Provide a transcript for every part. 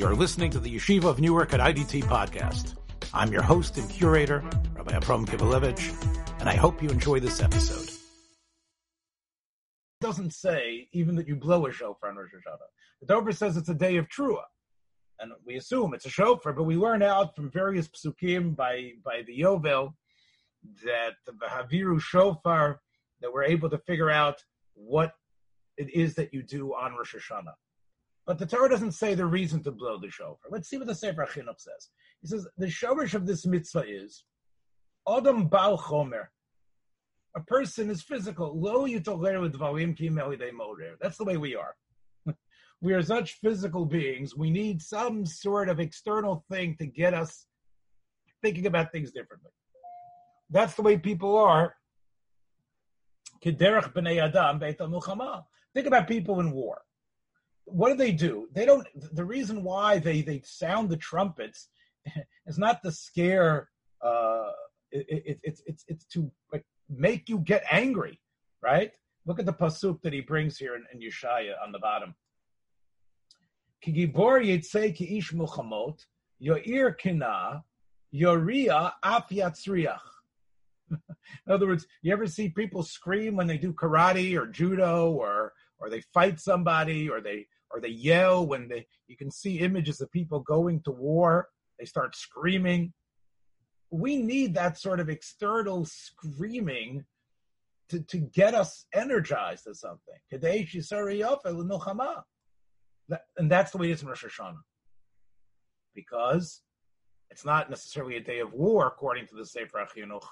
You're listening to the Yeshiva of Newark at IDT podcast. I'm your host and curator, Rabbi Abram Kibalevich, and I hope you enjoy this episode. It doesn't say even that you blow a shofar on Rosh Hashanah. The Dover says it's a day of Trua. And we assume it's a shofar, but we learn out from various psukim by, by the Yovel that the Haviru shofar, that we're able to figure out what it is that you do on Rosh Hashanah. But the Torah doesn't say the reason to blow the shofar. Let's see what the Sefer Chinuch says. He says the shorish of this mitzvah is Adam Bal Chomer. A person is physical. Lo That's the way we are. we are such physical beings. We need some sort of external thing to get us thinking about things differently. That's the way people are. Think about people in war what do they do? They don't. The reason why they they sound the trumpets is not to scare. Uh, it, it, it's it's it's to make you get angry, right? Look at the pasuk that he brings here in, in Yeshaya on the bottom. Ki gibor yitzei ki ish mulchamot, yoir kina, yoria af. In other words, you ever see people scream when they do karate or judo or or they fight somebody or they or they yell when they you can see images of people going to war. They start screaming. We need that sort of external screaming to, to get us energized to something. And that's the way it is in Rosh Hashanah. Because it's not necessarily a day of war according to the Sefer HaChinuch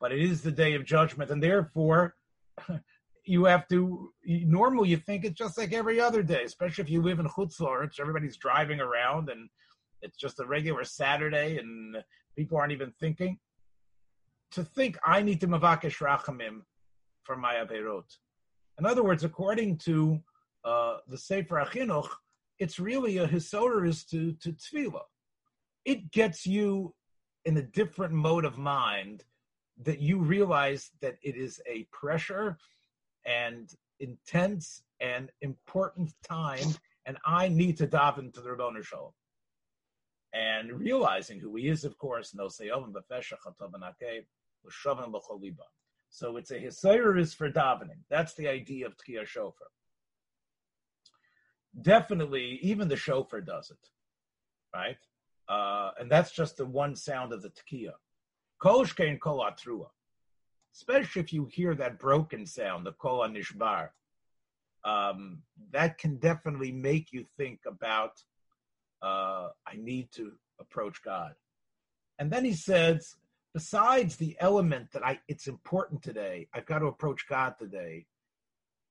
but it is the day of judgment and therefore you have to normally you think it's just like every other day, especially if you live in Chutz La'aretz, everybody's driving around and it's just a regular Saturday and people aren't even thinking. To think I need to mavakesh rachamim for my averot. In other words, according to uh, the Sefer HaChinuch, it's really a hisoreris to to tefillah. It gets you in a different mode of mind that you realize that it is a pressure and intense and important time, and I need to dive into the Ribono Shel Olam. And realizing who he is, of course, So it's a hisayrus for davening. That's the idea of Tkiyah Shofar. Definitely, even the shofar does it, right? Uh, and that's just the one sound of the Tkiyah. Kol shkein kol atrua especially if you hear that broken sound, the kol nishbar. Um, that can definitely make you think about uh, I need to approach God. And then he says, besides the element that I it's important today, I've got to approach God today.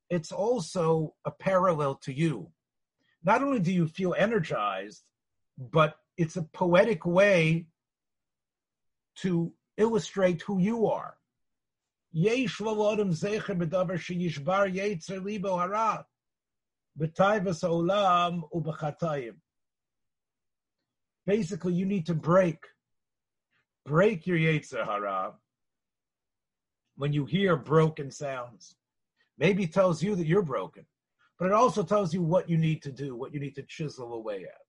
It's also a parallel to you. Not only do you feel energized, but it's a poetic way to illustrate who you are. Basically, you need to break, break your Yetzer Hara when you hear broken sounds. Maybe tells you that you're broken, but it also tells you what you need to do, what you need to chisel away at.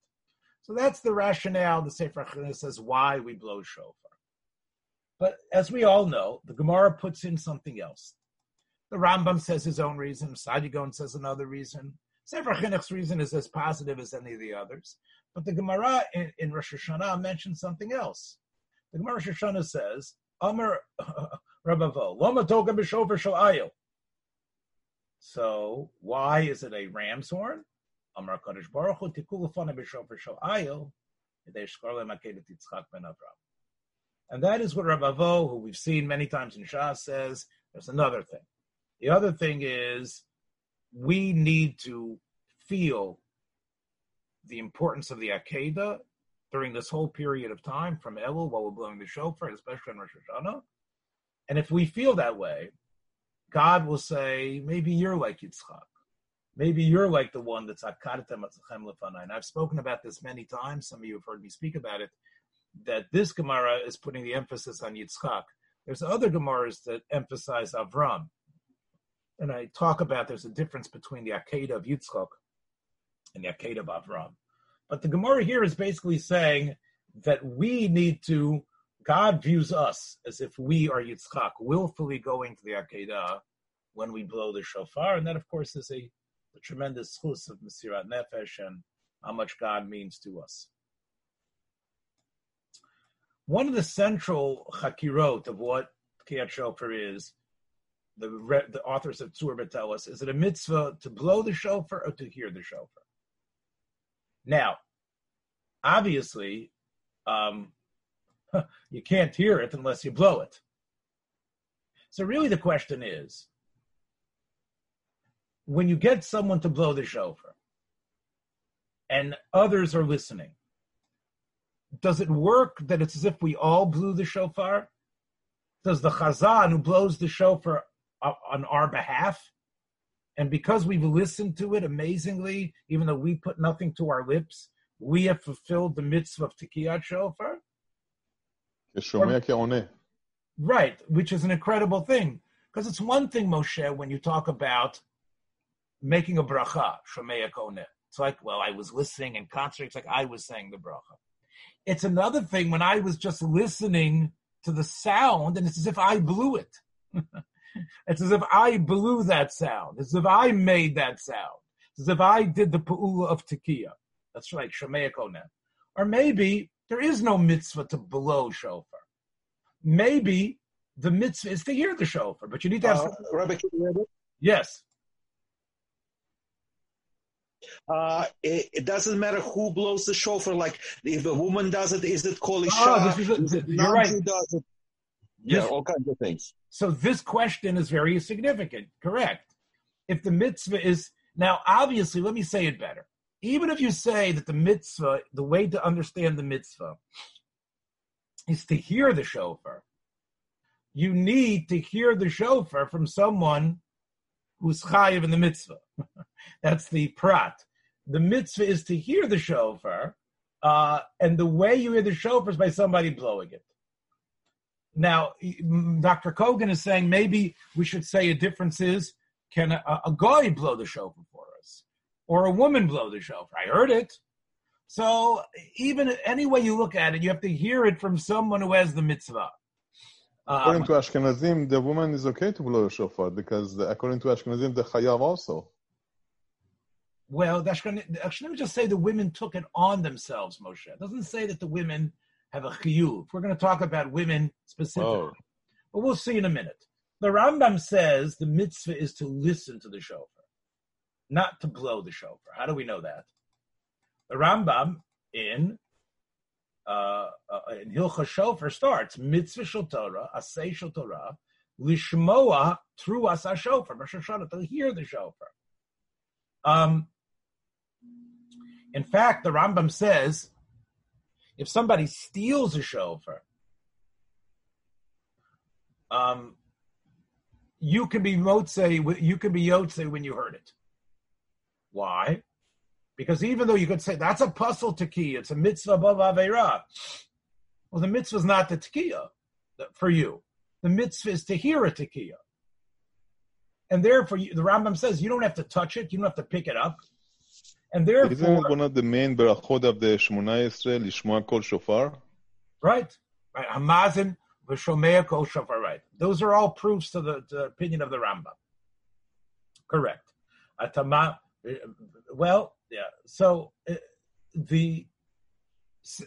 So that's the rationale the Sefer says why we blow shofar. But as we all know, the Gemara puts in something else. The Rambam says his own reason. Saadia Gaon says another reason. Sefer Chinuch's reason is as positive as any of the others. But the Gemara in, in Rosh Hashanah mentions something else. The Gemara Rosh Hashanah says, Amar Rabbi Abahu, Loma Toga B'Shofer Shal So why is it a ram's horn? Amar Kadosh Baruch Hu Tikul Fana B'Shofer Shal Ayil, Yedei Shkar Le'Makedet Yitzchak Ben Avram. And that is what Rabbi Abahu, who we've seen many times in Shas, says. There's another thing. The other thing is we need to feel the importance of the Akedah during this whole period of time from Elul while we're blowing the shofar, especially on Rosh Hashanah. And if we feel that way, God will say, maybe you're like Yitzchak. Maybe you're like the one that's Akadetem And I've spoken about this many times. Some of you have heard me speak about it that this Gemara is putting the emphasis on Yitzchak. There's other Gemaras that emphasize Avram. And I talk about there's a difference between the Akedah of Yitzchak and the Akedah of Avram. But the Gemara here is basically saying that we need to, God views us as if we are Yitzchak, willfully going to the Akedah when we blow the shofar. And that, of course, is a, a tremendous chus of Mesirat Nefesh and how much God means to us. One of the central chakirot of what Kiyat Shofar is, the, the authors of Tzur tell us, is it a mitzvah to blow the shofar or to hear the shofar? Now, obviously, um, you can't hear it unless you blow it. So, really, the question is when you get someone to blow the shofar and others are listening, does it work that it's as if we all blew the shofar? Does the chazan who blows the shofar on our behalf, and because we've listened to it amazingly, even though we put nothing to our lips, we have fulfilled the mitzvah of Tikiyat Shofar. Or, right, which is an incredible thing. Because it's one thing, Moshe, when you talk about making a bracha, Shomea Koneh. It's like, well, I was listening and concentrating. It's like I was saying the bracha. It's another thing when I was just listening to the sound, and it's as if I blew it. it's as if I blew that sound. It's as if I made that sound. It's as if I did the pu'ula of tekiah. That's right, Shemaya Konen. Or maybe there is no mitzvah to blow shofar. Maybe the mitzvah is to hear the shofar, but you need to have. Uh, Rabbi, yes. Uh, it, it, doesn't matter who blows the shofar. Like if a woman does it, is it called oh, this is a, you're right. Does it? Yeah, all kinds of things. So this question is very significant. Correct. If the mitzvah is now, obviously, let me say it better. Even if you say that the mitzvah, the way to understand the mitzvah, is to hear the shofar, you need to hear the shofar from someone who's chayiv in the mitzvah. That's the prat. The mitzvah is to hear the shofar, uh, and the way you hear the shofar is by somebody blowing it. Now, Dr. Kogan is saying maybe we should say a difference is can a, a guy blow the shofar for us, or a woman blow the shofar? I heard it. So even any way you look at it, you have to hear it from someone who has the mitzvah. According um, to Ashkenazim, the woman is okay to blow the shofar because according to Ashkenazim, the chayav also. Well, the Ashkenazim actually, let me just say the women took it on themselves, Moshe. It doesn't say that the women have a chiyuv. We're going to talk about women specifically, oh. but we'll see in a minute. The Rambam says the mitzvah is to listen to the shofar, not to blow the shofar. How do we know that? The Rambam in uh, uh, in Hilchot Shofar starts mitzvah shel Torah, asay shel Torah, lishmoa through us shofar, Rosh Hashanah, to hear the shofar. Um, in fact, the Rambam says if somebody steals a shofar, um, you can be motze, you can be yotze when you heard it. Why? Because even though you could say that's a puzzle tekiah, it's a mitzvah haba'ah ba'aveira. Well, the mitzvah is not the tekiah for you. The mitzvah is to hear a tekiah. And therefore, the Rambam says you don't have to touch it, you don't have to pick it up. And therefore, isn't one of the main berachot of the Shemoneh Esrei lishmoa kol shofar? Right, right. Hamazin v'shomea kol shofar. Right. Those are all proofs to the, to the opinion of the Rambam. Correct. Atama. Well, yeah. So uh, the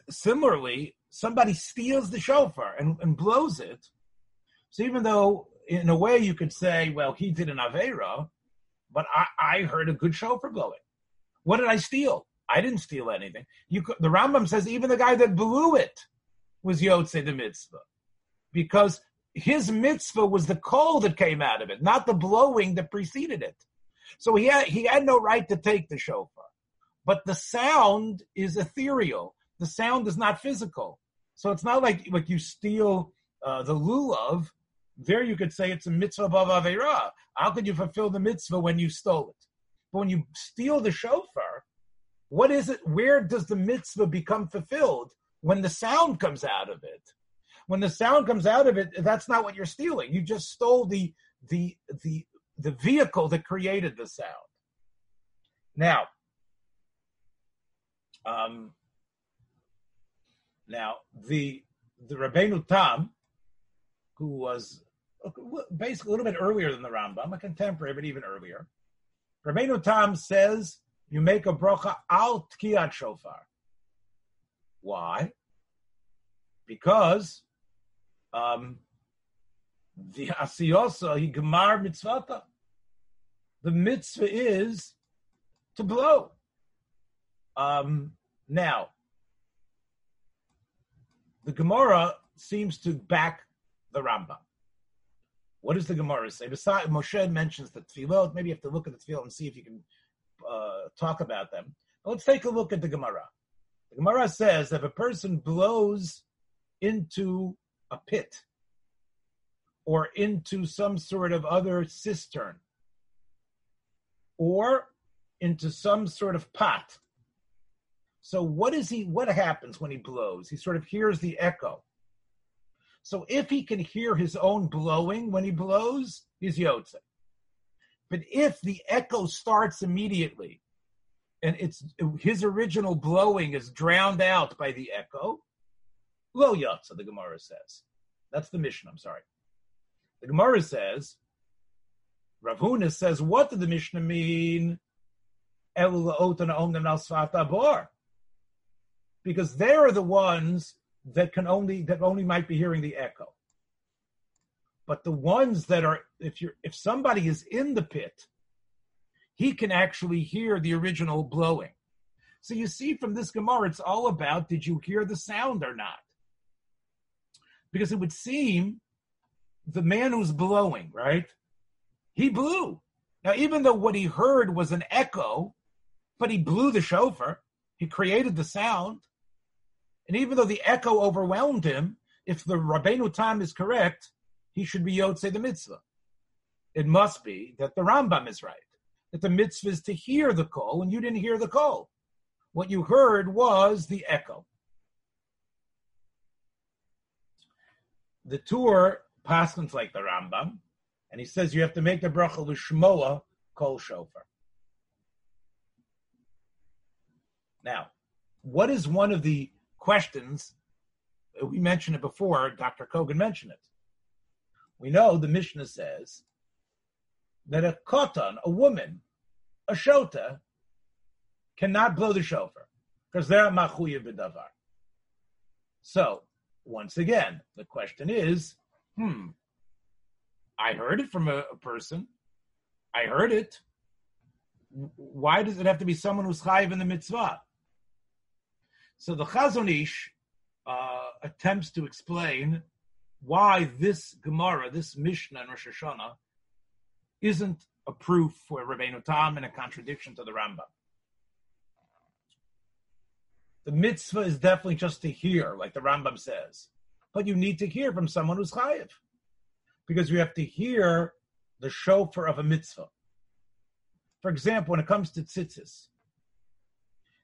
similarly, somebody steals the shofar and, and blows it. So even though in a way you could say, well, he did an avera, but I, I heard a good shofar blowing. What did I steal? I didn't steal anything. You could, the Rambam says even the guy that blew it was Yotze the mitzvah, because his mitzvah was the coal that came out of it, not the blowing that preceded it. So he had he had no right to take the shofar, but the sound is ethereal. The sound is not physical, so it's not like like you steal uh, the lulav. There you could say it's a mitzvah haba'ah ba'aveira. How could you fulfill the mitzvah when you stole it? But when you steal the shofar, what is it? Where does the mitzvah become fulfilled? When the sound comes out of it. When the sound comes out of it, that's not what you're stealing. You just stole the the the the vehicle that created the sound. Now, Um, now, the the Rabbeinu Tam, who was basically a little bit earlier than the Rambam, a contemporary, but even earlier, Rabbeinu Tam says you make a brocha al tkiyat shofar. Why? Because um, the asiyosa he gemar mitzvata. The mitzvah is to blow. Um, now, the Gemara seems to back the Rambam. What does the Gemara say? Besides, Moshe mentions the tefillot. Maybe you have to look at the tefillot and see if you can uh, talk about them. But let's take a look at the Gemara. The Gemara says that if a person blows into a pit or into some sort of other cistern or into some sort of pot, so what is he? What happens when he blows? He sort of hears the echo. So if he can hear his own blowing when he blows, he's yotze. But if the echo starts immediately, and it's his original blowing is drowned out by the echo, lo yotze, the Gemara says. That's the Mishnah. I'm sorry. The Gemara says, Rav Huna says, what did the Mishnah mean? because they're the ones that can only that only might be hearing the echo. But the ones that are if you're if somebody is in the pit, he can actually hear the original blowing. So you see from this Gemara, it's all about did you hear the sound or not? Because it would seem the man who's blowing, right? He blew. Now, even though what he heard was an echo, but he blew the shofar, he created the sound. And even though the echo overwhelmed him, if the Rabbeinu Tam is correct, he should be Yotze the mitzvah. It must be that the Rambam is right, that the mitzvah is to hear the call, and you didn't hear the call. What you heard was the echo. The Tur paskins like the Rambam, and he says you have to make the bracha l'shmoa kol shofar. Now, what is one of the questions. We mentioned it before. Dr. Kogan mentioned it. We know the Mishnah says that a kotan, a woman, a shota, cannot blow the shofar because they're machuyev b'davar. So, once again, the question is, hmm, I heard it from a, a person. I heard it. Why does it have to be someone who's chayiv in the mitzvah? So the Chazon Ish uh, attempts to explain why this Gemara, this Mishnah in Rosh Hashanah, isn't a proof for Rabbeinu Tam and a contradiction to the Rambam. The mitzvah is definitely just to hear, like the Rambam says, but you need to hear from someone who's chayiv, because you have to hear the shofar of a mitzvah. For example, when it comes to tzitzis,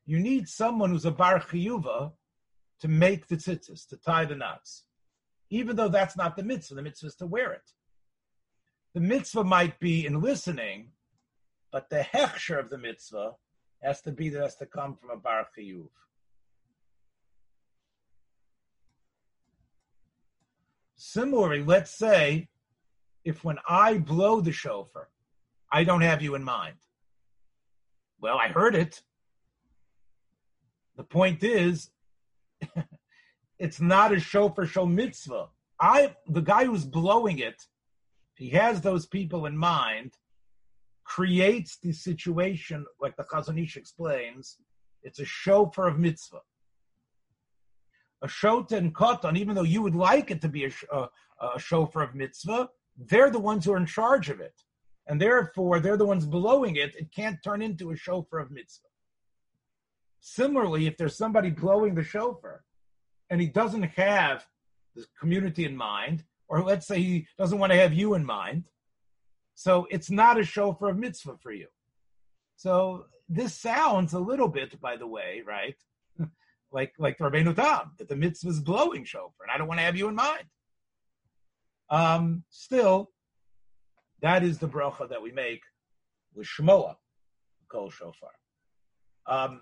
you need someone who's a bar chiyuva to make the tzitzis, to tie the knots. Even though that's not the mitzvah, the mitzvah is to wear it. The mitzvah might be in listening, but the hechsher of the mitzvah has to be that has to come from a bar chiyuv. Similarly, let's say if when I blow the shofar, I don't have you in mind. Well, I heard it. The point is, it's not a shofar shel mitzvah. I, the guy who's blowing it, he has those people in mind, creates the situation, like the Chazon Ish explains, it's a shofar of mitzvah. A shota and katan, even though you would like it to be a, a, a shofar of mitzvah, they're the ones who are in charge of it. And therefore, they're the ones blowing it. It can't turn into a shofar of mitzvah. Similarly, if there's somebody blowing the shofar and he doesn't have the community in mind, or let's say he doesn't want to have you in mind, so it's not a shofar of mitzvah for you. So this sounds a little bit, by the way, right? like like the Rabbeinu Tam, that the mitzvah is blowing shofar, and I don't want to have you in mind. Um, still, that is the bracha that we make with Shmoa, kol shofar. Um,